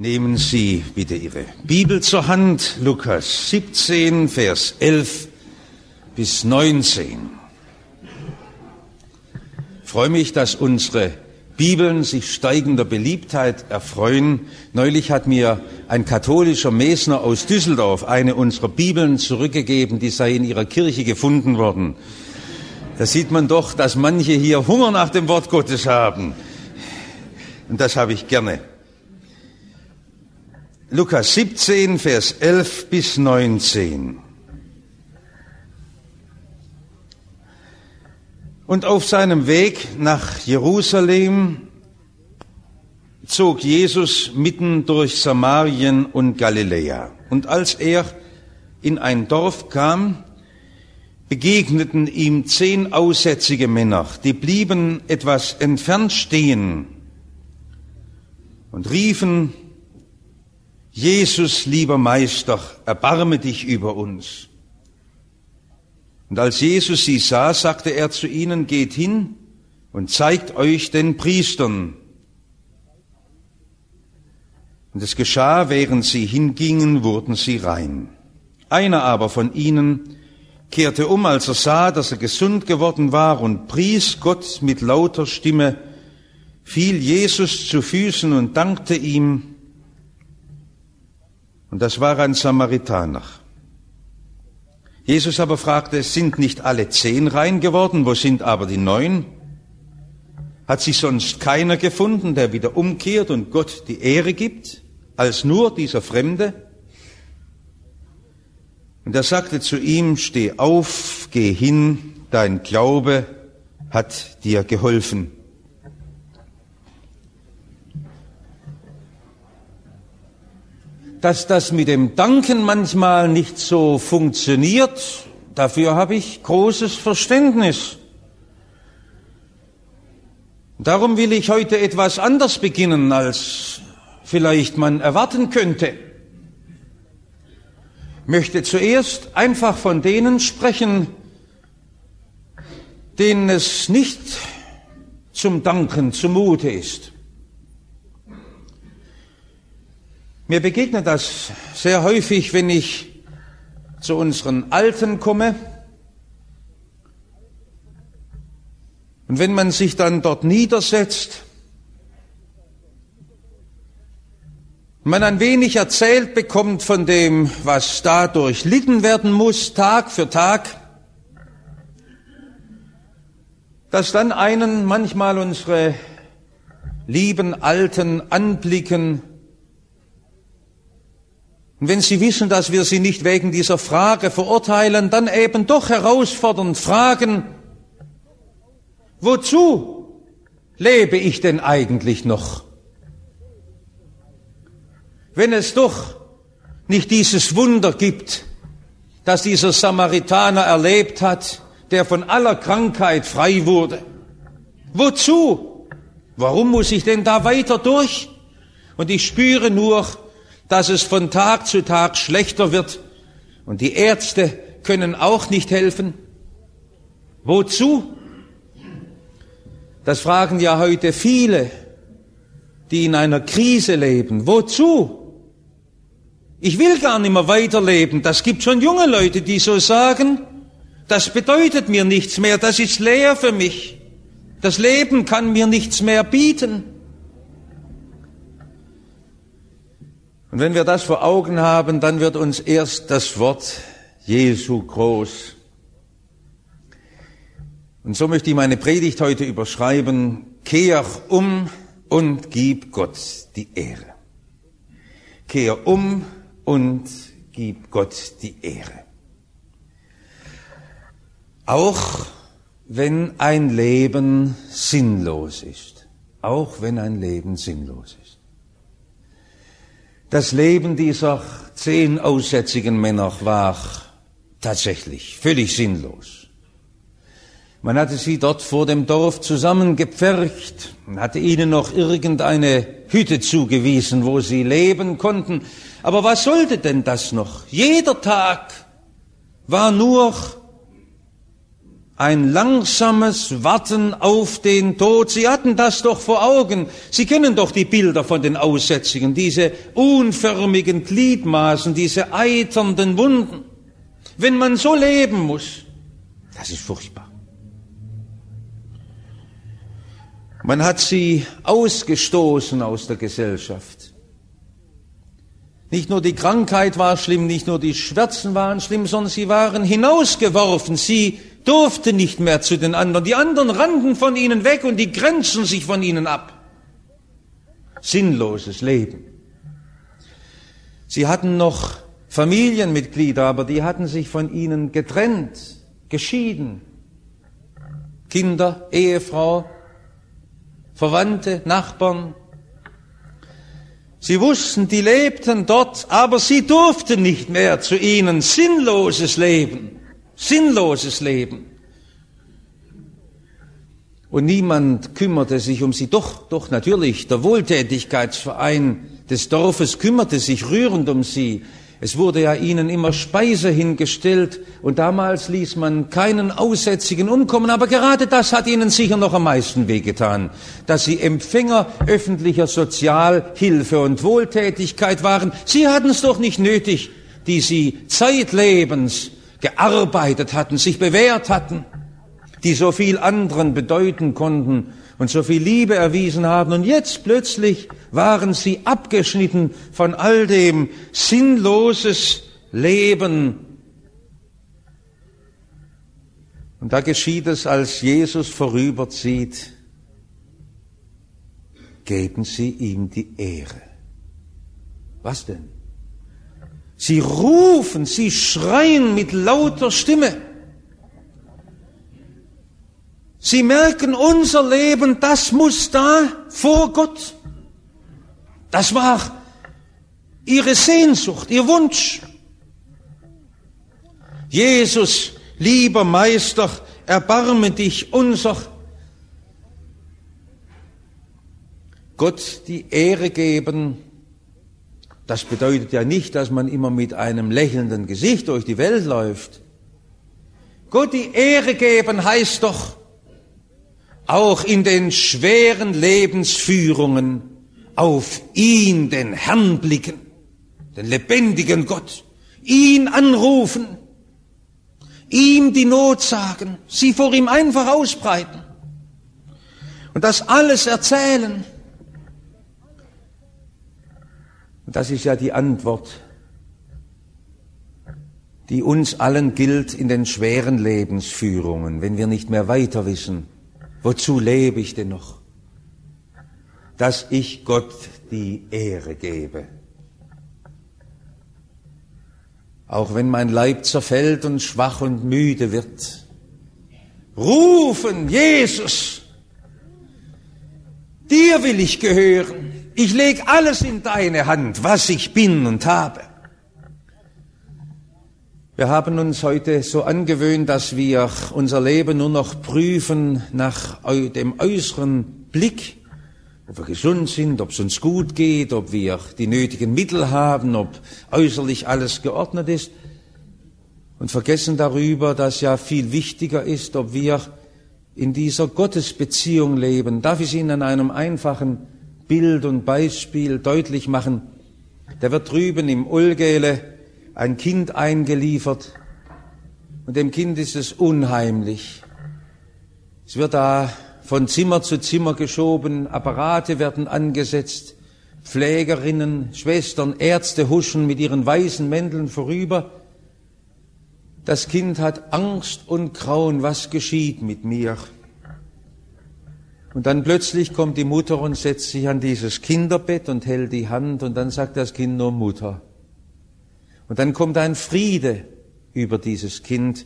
Nehmen Sie bitte Ihre Bibel zur Hand, Lukas 17, Vers 11 bis 19. Ich freue mich, dass unsere Bibeln sich steigender Beliebtheit erfreuen. Neulich hat mir ein katholischer Mesner aus Düsseldorf eine unserer Bibeln zurückgegeben, die sei in ihrer Kirche gefunden worden. Da sieht man doch, dass manche hier Hunger nach dem Wort Gottes haben. Und das habe ich gerne. Lukas 17, Vers 11 bis 19. Und auf seinem Weg nach Jerusalem zog Jesus mitten durch Samarien und Galiläa. Und als er in ein Dorf kam, begegneten ihm zehn aussätzige Männer, die blieben etwas entfernt stehen und riefen, Jesus, lieber Meister, erbarme dich über uns. Und als Jesus sie sah, sagte er zu ihnen, geht hin und zeigt euch den Priestern. Und es geschah, während sie hingingen, wurden sie rein. Einer aber von ihnen kehrte um, als er sah, dass er gesund geworden war und pries Gott mit lauter Stimme, fiel Jesus zu Füßen und dankte ihm, und das war ein Samaritaner. Jesus aber fragte, sind nicht alle zehn rein geworden? Wo sind aber die neun? Hat sich sonst keiner gefunden, der wieder umkehrt und Gott die Ehre gibt, als nur dieser Fremde? Und er sagte zu ihm, steh auf, geh hin, dein Glaube hat dir geholfen. Dass das mit dem Danken manchmal nicht so funktioniert, dafür habe ich großes Verständnis. Darum will ich heute etwas anders beginnen, als vielleicht man erwarten könnte. Ich möchte zuerst einfach von denen sprechen, denen es nicht zum Danken zumute ist. Mir begegnet das sehr häufig, wenn ich zu unseren Alten komme. Und wenn man sich dann dort niedersetzt, man ein wenig erzählt bekommt von dem, was dadurch litten werden muss, Tag für Tag, dass dann einen manchmal unsere lieben Alten anblicken und wenn Sie wissen, dass wir Sie nicht wegen dieser Frage verurteilen, dann eben doch herausfordernd fragen, wozu lebe ich denn eigentlich noch? Wenn es doch nicht dieses Wunder gibt, das dieser Samaritaner erlebt hat, der von aller Krankheit frei wurde. Wozu? Warum muss ich denn da weiter durch? Und ich spüre nur, dass es von Tag zu Tag schlechter wird und die Ärzte können auch nicht helfen. Wozu? Das fragen ja heute viele, die in einer Krise leben. Wozu? Ich will gar nicht mehr weiterleben. Das gibt schon junge Leute, die so sagen, das bedeutet mir nichts mehr, das ist leer für mich. Das Leben kann mir nichts mehr bieten. Und wenn wir das vor Augen haben, dann wird uns erst das Wort Jesu groß. Und so möchte ich meine Predigt heute überschreiben, kehr um und gib Gott die Ehre. Kehr um und gib Gott die Ehre. Auch wenn ein Leben sinnlos ist. Auch wenn ein Leben sinnlos ist. Das Leben dieser zehn aussätzigen Männer war tatsächlich völlig sinnlos. Man hatte sie dort vor dem Dorf zusammengepfercht, man hatte ihnen noch irgendeine Hütte zugewiesen, wo sie leben konnten. Aber was sollte denn das noch? Jeder Tag war nur ein langsames Warten auf den Tod. Sie hatten das doch vor Augen. Sie kennen doch die Bilder von den Aussätzigen, diese unförmigen Gliedmaßen, diese eiternden Wunden. Wenn man so leben muss, das ist furchtbar. Man hat sie ausgestoßen aus der Gesellschaft. Nicht nur die Krankheit war schlimm, nicht nur die Schmerzen waren schlimm, sondern sie waren hinausgeworfen. Sie durften nicht mehr zu den anderen. Die anderen rannten von ihnen weg und die grenzen sich von ihnen ab. Sinnloses Leben. Sie hatten noch Familienmitglieder, aber die hatten sich von ihnen getrennt, geschieden. Kinder, Ehefrau, Verwandte, Nachbarn, Sie wussten, die lebten dort, aber sie durften nicht mehr zu ihnen. Sinnloses Leben, sinnloses Leben. Und niemand kümmerte sich um sie. Doch, doch, natürlich, der Wohltätigkeitsverein des Dorfes kümmerte sich rührend um sie. Es wurde ja ihnen immer Speise hingestellt und damals ließ man keinen Aussätzigen umkommen, aber gerade das hat ihnen sicher noch am meisten wehgetan, dass sie Empfänger öffentlicher Sozialhilfe und Wohltätigkeit waren. Sie hatten es doch nicht nötig, die sie zeitlebens gearbeitet hatten, sich bewährt hatten, die so viel anderen bedeuten konnten und so viel Liebe erwiesen haben. Und jetzt plötzlich waren sie abgeschnitten von all dem sinnloses Leben. Und da geschieht es, als Jesus vorüberzieht, geben sie ihm die Ehre. Was denn? Sie rufen, sie schreien mit lauter Stimme. Sie merken, unser Leben, das muss da vor Gott. Das war ihre Sehnsucht, ihr Wunsch. Jesus, lieber Meister, erbarme dich unser Gott die Ehre geben. Das bedeutet ja nicht, dass man immer mit einem lächelnden Gesicht durch die Welt läuft. Gott die Ehre geben heißt doch, auch in den schweren Lebensführungen auf ihn, den Herrn blicken, den lebendigen Gott, ihn anrufen, ihm die Not sagen, sie vor ihm einfach ausbreiten und das alles erzählen. Und das ist ja die Antwort, die uns allen gilt in den schweren Lebensführungen, wenn wir nicht mehr weiter wissen Wozu lebe ich denn noch? Dass ich Gott die Ehre gebe. Auch wenn mein Leib zerfällt und schwach und müde wird. Rufen, Jesus, dir will ich gehören. Ich leg alles in deine Hand, was ich bin und habe. Wir haben uns heute so angewöhnt, dass wir unser Leben nur noch prüfen nach dem äußeren Blick, ob wir gesund sind, ob es uns gut geht, ob wir die nötigen Mittel haben, ob äußerlich alles geordnet ist und vergessen darüber, dass ja viel wichtiger ist, ob wir in dieser Gottesbeziehung leben. Darf ich Ihnen an einem einfachen Bild und Beispiel deutlich machen? Der wird drüben im Ulgele ein Kind eingeliefert und dem Kind ist es unheimlich. Es wird da von Zimmer zu Zimmer geschoben, Apparate werden angesetzt, Pflegerinnen, Schwestern, Ärzte huschen mit ihren weißen Mänteln vorüber. Das Kind hat Angst und Grauen, was geschieht mit mir? Und dann plötzlich kommt die Mutter und setzt sich an dieses Kinderbett und hält die Hand und dann sagt das Kind nur Mutter. Und dann kommt ein Friede über dieses Kind.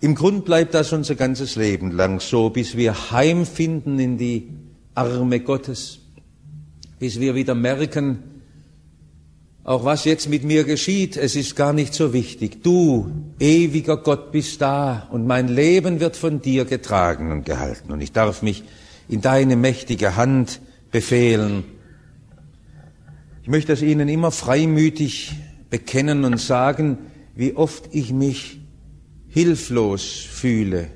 Im Grund bleibt das unser ganzes Leben lang so, bis wir heimfinden in die Arme Gottes, bis wir wieder merken, auch was jetzt mit mir geschieht, es ist gar nicht so wichtig. Du, ewiger Gott, bist da und mein Leben wird von dir getragen und gehalten und ich darf mich in deine mächtige Hand befehlen. Ich möchte es Ihnen immer freimütig bekennen und sagen, wie oft ich mich hilflos fühle.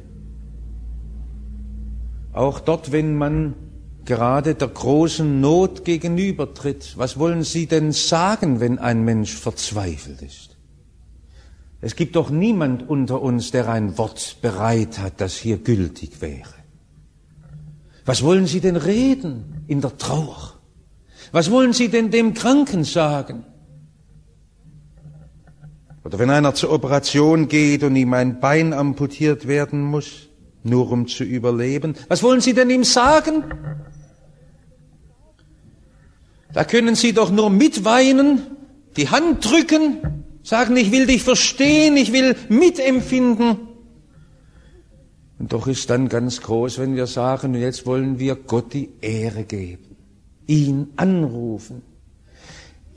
Auch dort, wenn man gerade der großen Not gegenübertritt. Was wollen Sie denn sagen, wenn ein Mensch verzweifelt ist? Es gibt doch niemand unter uns, der ein Wort bereit hat, das hier gültig wäre. Was wollen Sie denn reden in der Trauer? Was wollen Sie denn dem Kranken sagen? Oder wenn einer zur Operation geht und ihm ein Bein amputiert werden muss, nur um zu überleben, was wollen Sie denn ihm sagen? Da können Sie doch nur mitweinen, die Hand drücken, sagen, ich will dich verstehen, ich will mitempfinden. Und doch ist dann ganz groß, wenn wir sagen, jetzt wollen wir Gott die Ehre geben, ihn anrufen.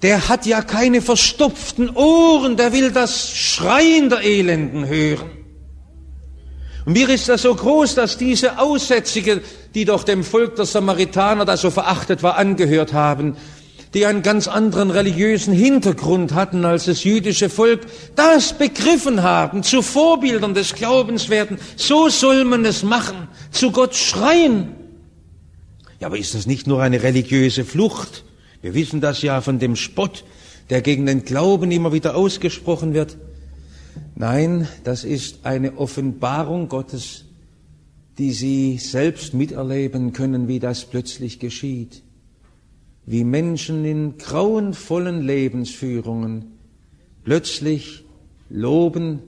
Der hat ja keine verstopften Ohren, der will das Schreien der Elenden hören. Mir ist das so groß, dass diese Aussätzige, die doch dem Volk der Samaritaner, das so verachtet war, angehört haben, die einen ganz anderen religiösen Hintergrund hatten als das jüdische Volk, das begriffen haben, zu Vorbildern des Glaubens werden. So soll man es machen, zu Gott schreien. Ja, aber ist das nicht nur eine religiöse Flucht? Wir wissen das ja von dem Spott, der gegen den Glauben immer wieder ausgesprochen wird. Nein, das ist eine Offenbarung Gottes, die Sie selbst miterleben können, wie das plötzlich geschieht wie Menschen in grauenvollen Lebensführungen plötzlich loben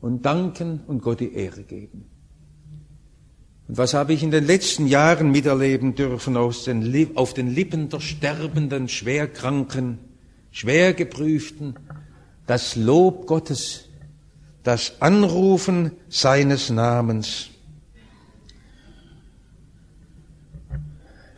und danken und Gott die Ehre geben. Und was habe ich in den letzten Jahren miterleben dürfen aus den, auf den Lippen der sterbenden, schwerkranken, schwergeprüften, das Lob Gottes, das Anrufen seines Namens.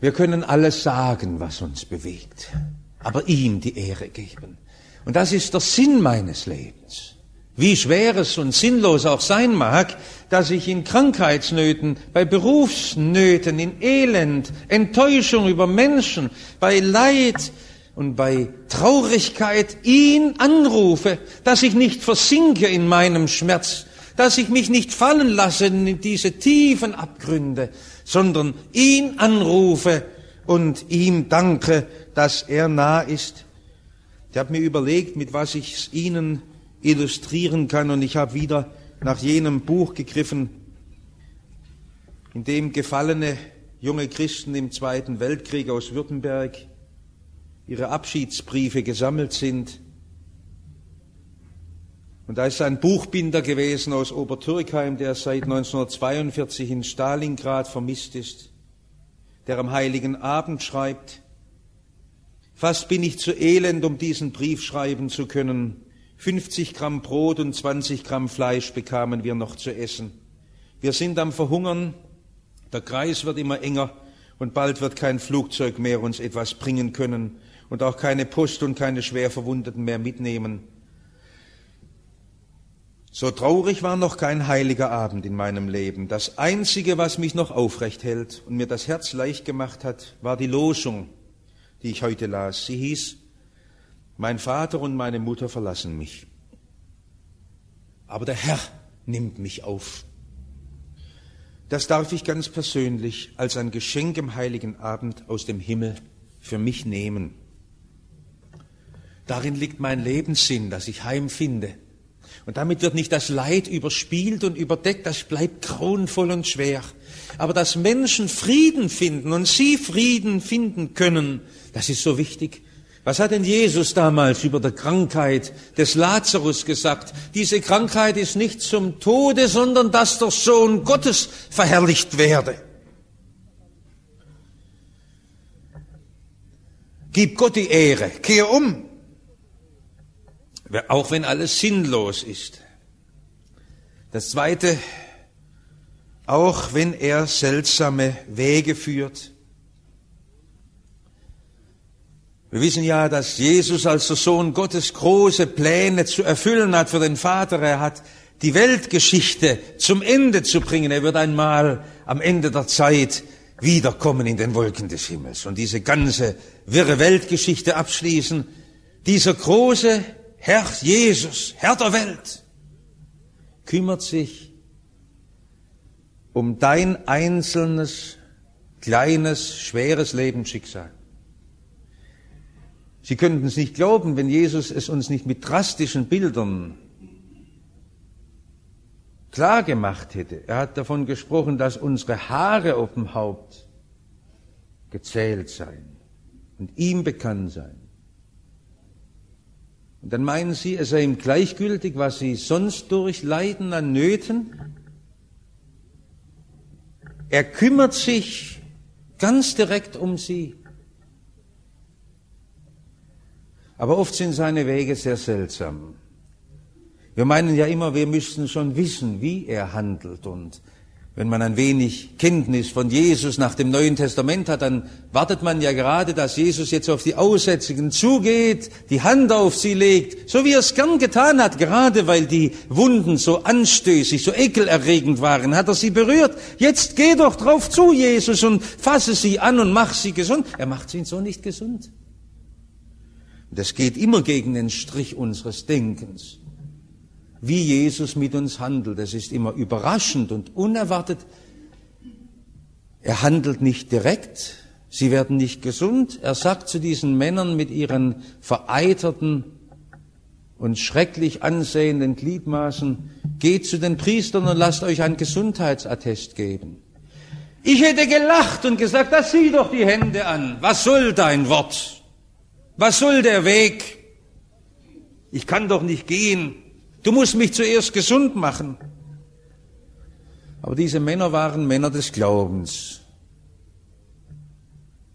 Wir können alles sagen, was uns bewegt, aber ihm die Ehre geben. Und das ist der Sinn meines Lebens. Wie schwer es und sinnlos auch sein mag, dass ich in Krankheitsnöten, bei Berufsnöten, in Elend, Enttäuschung über Menschen, bei Leid und bei Traurigkeit ihn anrufe, dass ich nicht versinke in meinem Schmerz, dass ich mich nicht fallen lasse in diese tiefen Abgründe, sondern ihn anrufe und ihm danke, dass er nah ist. Ich habe mir überlegt, mit was ich es Ihnen illustrieren kann und ich habe wieder nach jenem Buch gegriffen, in dem gefallene junge Christen im Zweiten Weltkrieg aus Württemberg ihre Abschiedsbriefe gesammelt sind und da ist ein Buchbinder gewesen aus Obertürkheim, der seit 1942 in Stalingrad vermisst ist, der am heiligen Abend schreibt, Fast bin ich zu elend, um diesen Brief schreiben zu können. 50 Gramm Brot und 20 Gramm Fleisch bekamen wir noch zu essen. Wir sind am Verhungern, der Kreis wird immer enger und bald wird kein Flugzeug mehr uns etwas bringen können und auch keine Post und keine Schwerverwundeten mehr mitnehmen. So traurig war noch kein heiliger Abend in meinem Leben. Das Einzige, was mich noch aufrecht hält und mir das Herz leicht gemacht hat, war die Losung, die ich heute las. Sie hieß, mein Vater und meine Mutter verlassen mich. Aber der Herr nimmt mich auf. Das darf ich ganz persönlich als ein Geschenk im heiligen Abend aus dem Himmel für mich nehmen. Darin liegt mein Lebenssinn, dass ich Heim finde und damit wird nicht das Leid überspielt und überdeckt, das bleibt grauenvoll und schwer. Aber dass Menschen Frieden finden und sie Frieden finden können, das ist so wichtig. Was hat denn Jesus damals über die Krankheit des Lazarus gesagt? Diese Krankheit ist nicht zum Tode, sondern dass der Sohn Gottes verherrlicht werde. Gib Gott die Ehre, kehr um, auch wenn alles sinnlos ist. Das Zweite, auch wenn er seltsame Wege führt. Wir wissen ja, dass Jesus als der Sohn Gottes große Pläne zu erfüllen hat für den Vater. Er hat die Weltgeschichte zum Ende zu bringen. Er wird einmal am Ende der Zeit wiederkommen in den Wolken des Himmels und diese ganze wirre Weltgeschichte abschließen. Dieser große Herr Jesus, Herr der Welt, kümmert sich um dein einzelnes, kleines, schweres Lebensschicksal. Sie könnten es nicht glauben, wenn Jesus es uns nicht mit drastischen Bildern klar gemacht hätte. Er hat davon gesprochen, dass unsere Haare auf dem Haupt gezählt seien und ihm bekannt seien. Dann meinen Sie, es sei ihm gleichgültig, was Sie sonst durchleiden an Nöten? Er kümmert sich ganz direkt um Sie. Aber oft sind seine Wege sehr seltsam. Wir meinen ja immer, wir müssten schon wissen, wie er handelt und wenn man ein wenig Kenntnis von Jesus nach dem Neuen Testament hat, dann wartet man ja gerade, dass Jesus jetzt auf die Aussätzigen zugeht, die Hand auf sie legt, so wie er es gern getan hat, gerade weil die Wunden so anstößig, so ekelerregend waren, hat er sie berührt. Jetzt geh doch drauf zu, Jesus, und fasse sie an und mach sie gesund. Er macht sie so nicht gesund. Das geht immer gegen den Strich unseres Denkens wie Jesus mit uns handelt. Es ist immer überraschend und unerwartet. Er handelt nicht direkt, sie werden nicht gesund. Er sagt zu diesen Männern mit ihren vereiterten und schrecklich ansehenden Gliedmaßen, geht zu den Priestern und lasst euch ein Gesundheitsattest geben. Ich hätte gelacht und gesagt, da sieh doch die Hände an. Was soll dein Wort? Was soll der Weg? Ich kann doch nicht gehen. Du musst mich zuerst gesund machen. Aber diese Männer waren Männer des Glaubens.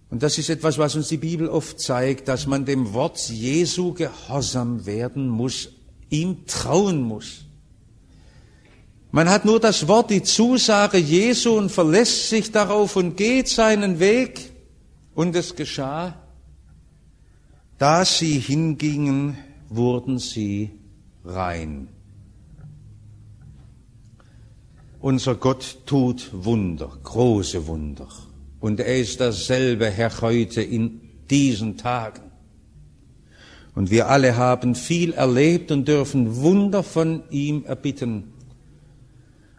Und das ist etwas, was uns die Bibel oft zeigt, dass man dem Wort Jesu gehorsam werden muss, ihm trauen muss. Man hat nur das Wort, die Zusage Jesu und verlässt sich darauf und geht seinen Weg. Und es geschah. Da sie hingingen, wurden sie rein. Unser Gott tut Wunder, große Wunder. Und er ist dasselbe Herr heute in diesen Tagen. Und wir alle haben viel erlebt und dürfen Wunder von ihm erbitten.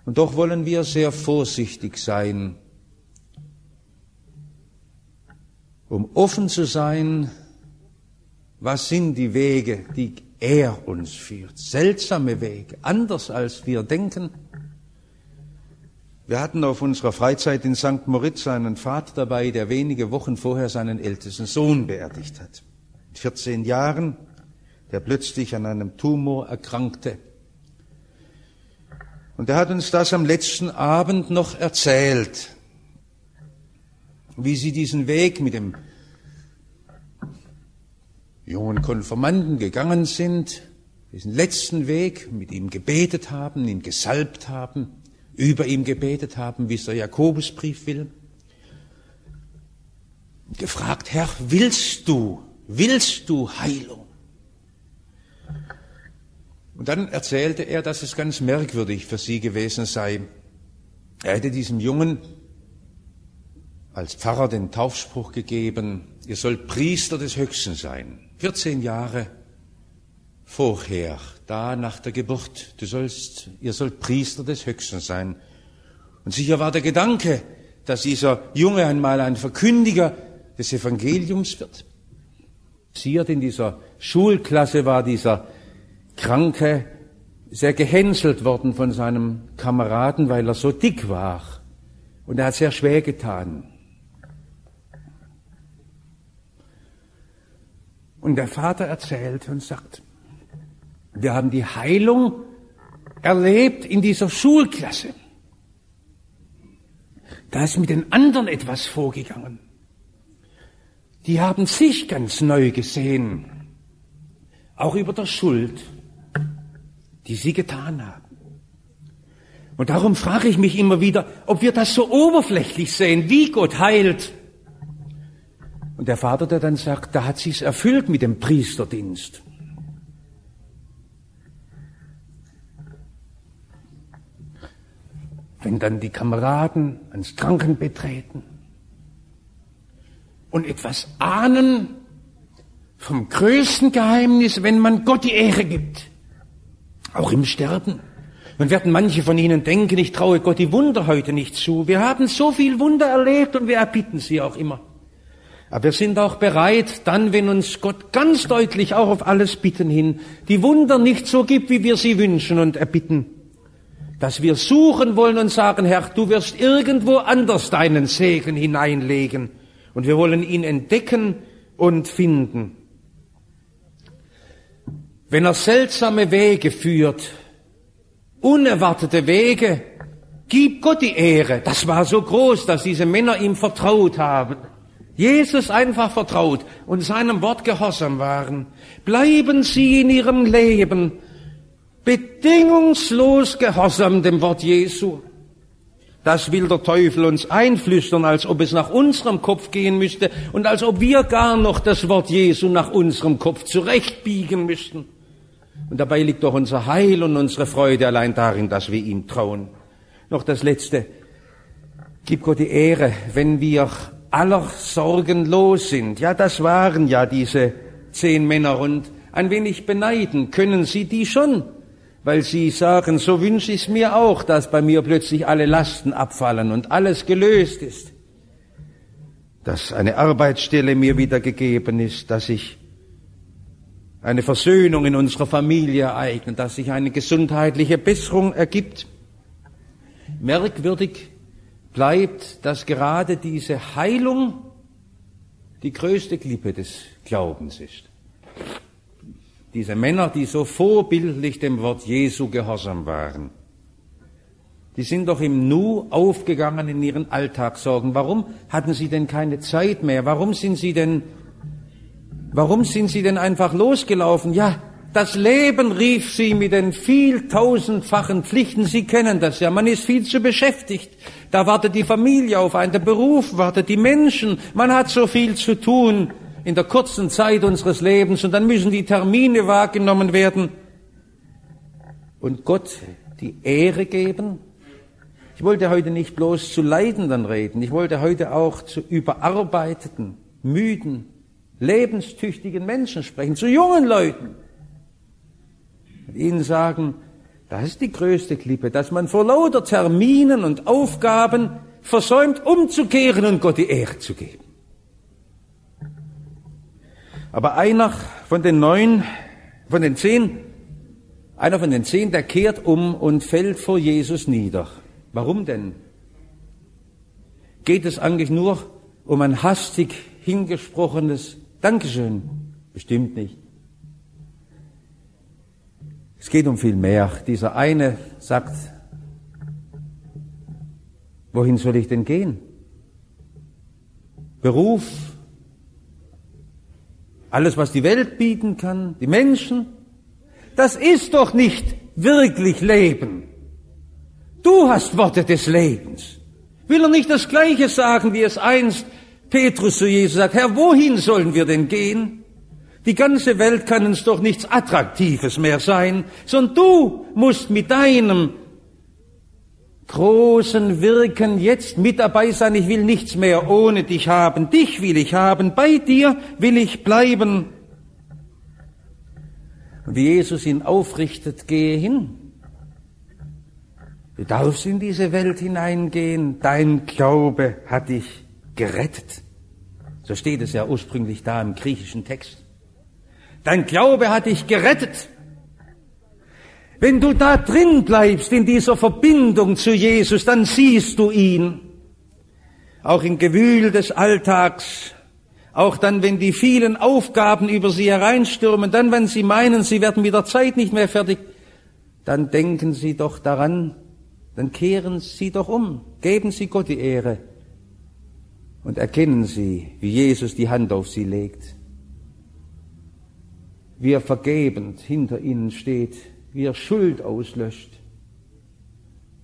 Und doch wollen wir sehr vorsichtig sein, um offen zu sein, was sind die Wege, die er uns führt. Seltsame Wege, anders als wir denken. Wir hatten auf unserer Freizeit in St. Moritz einen Vater dabei, der wenige Wochen vorher seinen ältesten Sohn beerdigt hat. Mit 14 Jahren, der plötzlich an einem Tumor erkrankte. Und er hat uns das am letzten Abend noch erzählt, wie sie diesen Weg mit dem jungen Konformanten gegangen sind, diesen letzten Weg mit ihm gebetet haben, ihn gesalbt haben, über ihm gebetet haben, wie es der Jakobusbrief will. Gefragt, Herr, willst du, willst du Heilung? Und dann erzählte er, dass es ganz merkwürdig für sie gewesen sei. Er hätte diesem Jungen als Pfarrer den Taufspruch gegeben, ihr sollt Priester des Höchsten sein. 14 Jahre vorher, da nach der Geburt, du sollst, ihr sollt Priester des Höchsten sein. Und sicher war der Gedanke, dass dieser Junge einmal ein Verkündiger des Evangeliums wird. Siert in dieser Schulklasse war dieser Kranke sehr gehänselt worden von seinem Kameraden, weil er so dick war. Und er hat sehr schwer getan. Und der Vater erzählt und sagt, wir haben die Heilung erlebt in dieser Schulklasse. Da ist mit den anderen etwas vorgegangen. Die haben sich ganz neu gesehen, auch über der Schuld, die sie getan haben. Und darum frage ich mich immer wieder, ob wir das so oberflächlich sehen, wie Gott heilt und der Vater, der dann sagt, da hat sich's erfüllt mit dem Priesterdienst. Wenn dann die Kameraden ans Krankenbett treten und etwas ahnen vom größten Geheimnis, wenn man Gott die Ehre gibt, auch im Sterben. Nun werden manche von Ihnen denken, ich traue Gott die Wunder heute nicht zu. Wir haben so viel Wunder erlebt und wir erbitten sie auch immer. Aber wir sind auch bereit, dann, wenn uns Gott ganz deutlich auch auf alles Bitten hin die Wunder nicht so gibt, wie wir sie wünschen und erbitten, dass wir suchen wollen und sagen, Herr, du wirst irgendwo anders deinen Segen hineinlegen. Und wir wollen ihn entdecken und finden. Wenn er seltsame Wege führt, unerwartete Wege, gib Gott die Ehre. Das war so groß, dass diese Männer ihm vertraut haben. Jesus einfach vertraut und seinem Wort gehorsam waren. Bleiben Sie in Ihrem Leben bedingungslos gehorsam dem Wort Jesu. Das will der Teufel uns einflüstern, als ob es nach unserem Kopf gehen müsste und als ob wir gar noch das Wort Jesu nach unserem Kopf zurechtbiegen müssten. Und dabei liegt doch unser Heil und unsere Freude allein darin, dass wir ihm trauen. Noch das Letzte. Gib Gott die Ehre, wenn wir aller Sorgen los sind. Ja, das waren ja diese zehn Männer und ein wenig beneiden können sie die schon, weil sie sagen, so wünsche ich es mir auch, dass bei mir plötzlich alle Lasten abfallen und alles gelöst ist, dass eine Arbeitsstelle mir wieder gegeben ist, dass ich eine Versöhnung in unserer Familie ereignet, dass sich eine gesundheitliche Besserung ergibt. Merkwürdig bleibt, dass gerade diese Heilung die größte Klippe des Glaubens ist. Diese Männer, die so vorbildlich dem Wort Jesu gehorsam waren, die sind doch im Nu aufgegangen in ihren Alltagssorgen. Warum hatten sie denn keine Zeit mehr? Warum sind sie denn, warum sind sie denn einfach losgelaufen? Ja, das Leben rief sie mit den viel tausendfachen Pflichten. Sie kennen das ja. Man ist viel zu beschäftigt. Da wartet die Familie auf einen, der Beruf wartet, die Menschen. Man hat so viel zu tun in der kurzen Zeit unseres Lebens und dann müssen die Termine wahrgenommen werden. Und Gott die Ehre geben. Ich wollte heute nicht bloß zu Leidenden reden. Ich wollte heute auch zu überarbeiteten, müden, lebenstüchtigen Menschen sprechen, zu jungen Leuten ihnen sagen, das ist die größte Klippe, dass man vor lauter Terminen und Aufgaben versäumt, umzukehren und Gott die Ehre zu geben. Aber einer von den neun, von den zehn, einer von den zehn, der kehrt um und fällt vor Jesus nieder. Warum denn? Geht es eigentlich nur um ein hastig hingesprochenes Dankeschön? Bestimmt nicht. Es geht um viel mehr. Dieser eine sagt, wohin soll ich denn gehen? Beruf, alles, was die Welt bieten kann, die Menschen, das ist doch nicht wirklich Leben. Du hast Worte des Lebens. Will er nicht das Gleiche sagen, wie es einst Petrus zu Jesus sagt, Herr, wohin sollen wir denn gehen? Die ganze Welt kann uns doch nichts Attraktives mehr sein, sondern du musst mit deinem großen Wirken jetzt mit dabei sein. Ich will nichts mehr ohne dich haben. Dich will ich haben. Bei dir will ich bleiben. Und wie Jesus ihn aufrichtet, gehe hin. Du darfst in diese Welt hineingehen. Dein Glaube hat dich gerettet. So steht es ja ursprünglich da im griechischen Text. Dein Glaube hat dich gerettet. Wenn du da drin bleibst in dieser Verbindung zu Jesus, dann siehst du ihn. Auch im Gewühl des Alltags, auch dann, wenn die vielen Aufgaben über sie hereinstürmen, dann, wenn sie meinen, sie werden mit der Zeit nicht mehr fertig, dann denken sie doch daran, dann kehren sie doch um, geben sie Gott die Ehre. Und erkennen sie, wie Jesus die Hand auf sie legt wie er vergebend hinter ihnen steht, wie er Schuld auslöscht,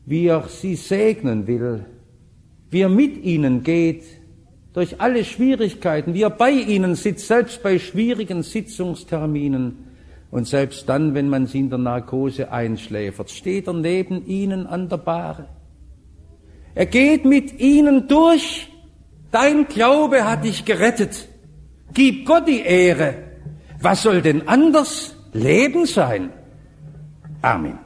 wie er sie segnen will, wie er mit ihnen geht durch alle Schwierigkeiten, wie er bei ihnen sitzt, selbst bei schwierigen Sitzungsterminen und selbst dann, wenn man sie in der Narkose einschläfert, steht er neben ihnen an der Bahre. Er geht mit ihnen durch. Dein Glaube hat dich gerettet. Gib Gott die Ehre was soll denn anders Leben sein? Amen.